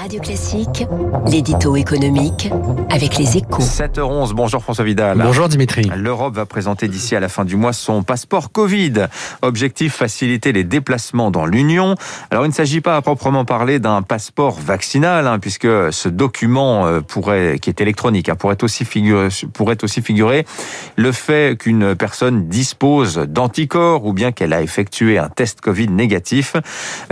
Radio Classique, l'édito économique avec les échos. 7h11, bonjour François Vidal. Bonjour Dimitri. L'Europe va présenter d'ici à la fin du mois son passeport Covid. Objectif faciliter les déplacements dans l'Union. Alors il ne s'agit pas à proprement parler d'un passeport vaccinal, hein, puisque ce document euh, pourrait, qui est électronique, hein, pourrait aussi figurer, pourrait aussi figurer le fait qu'une personne dispose d'anticorps ou bien qu'elle a effectué un test Covid négatif.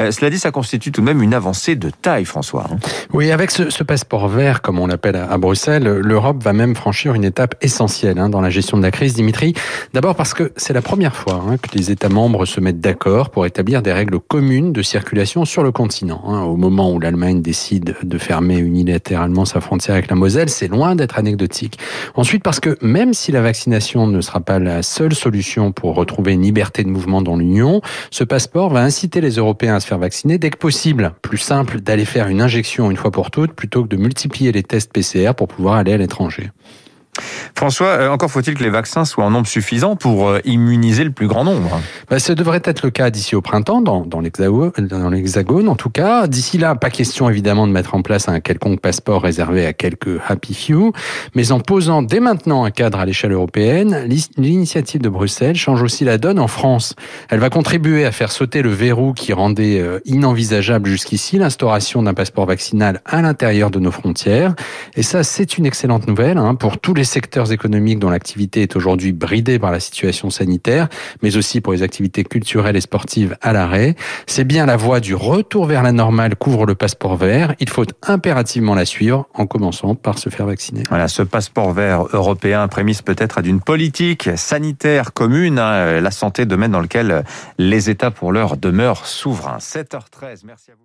Euh, cela dit, ça constitue tout de même une avancée de taille, François. Oui, avec ce, passeport vert, comme on l'appelle à, à Bruxelles, l'Europe va même franchir une étape essentielle hein, dans la gestion de la crise, Dimitri. D'abord parce que c'est la première fois hein, que les États membres se mettent d'accord pour établir des règles communes de circulation sur le continent. hein. Au moment où l'Allemagne décide de fermer unilatéralement sa frontière avec la Moselle, c'est loin d'être anecdotique. Ensuite parce que même si la vaccination ne sera pas la seule solution pour retrouver une liberté de mouvement dans l'Union, ce passeport va inciter les Européens à se faire vacciner dès que possible. Plus simple d'aller faire une injection une fois pour toutes plutôt que de multiplier les tests PCR pour pouvoir aller à l'étranger. François, euh, encore faut-il que les vaccins soient en nombre suffisant pour euh, immuniser le plus grand nombre? Bah, ce devrait être le cas d'ici au printemps, dans, dans l'hexagone, en tout cas. D'ici là, pas question évidemment de mettre en place un quelconque passeport réservé à quelques happy few, mais en posant dès maintenant un cadre à l'échelle européenne, l'initiative de Bruxelles change aussi la donne en France. Elle va contribuer à faire sauter le verrou qui rendait euh, inenvisageable jusqu'ici l'instauration d'un passeport vaccinal à l'intérieur de nos frontières. Et ça, c'est une excellente nouvelle hein, pour tous les économiques dont l'activité est aujourd'hui bridée par la situation sanitaire, mais aussi pour les activités culturelles et sportives à l'arrêt. C'est bien la voie du retour vers la normale qu'ouvre le passeport vert. Il faut impérativement la suivre en commençant par se faire vacciner. Voilà, ce passeport vert européen prémisse peut-être à d'une politique sanitaire commune, hein, la santé, domaine dans lequel les États pour l'heure demeurent souverains. 7h13, merci à vous.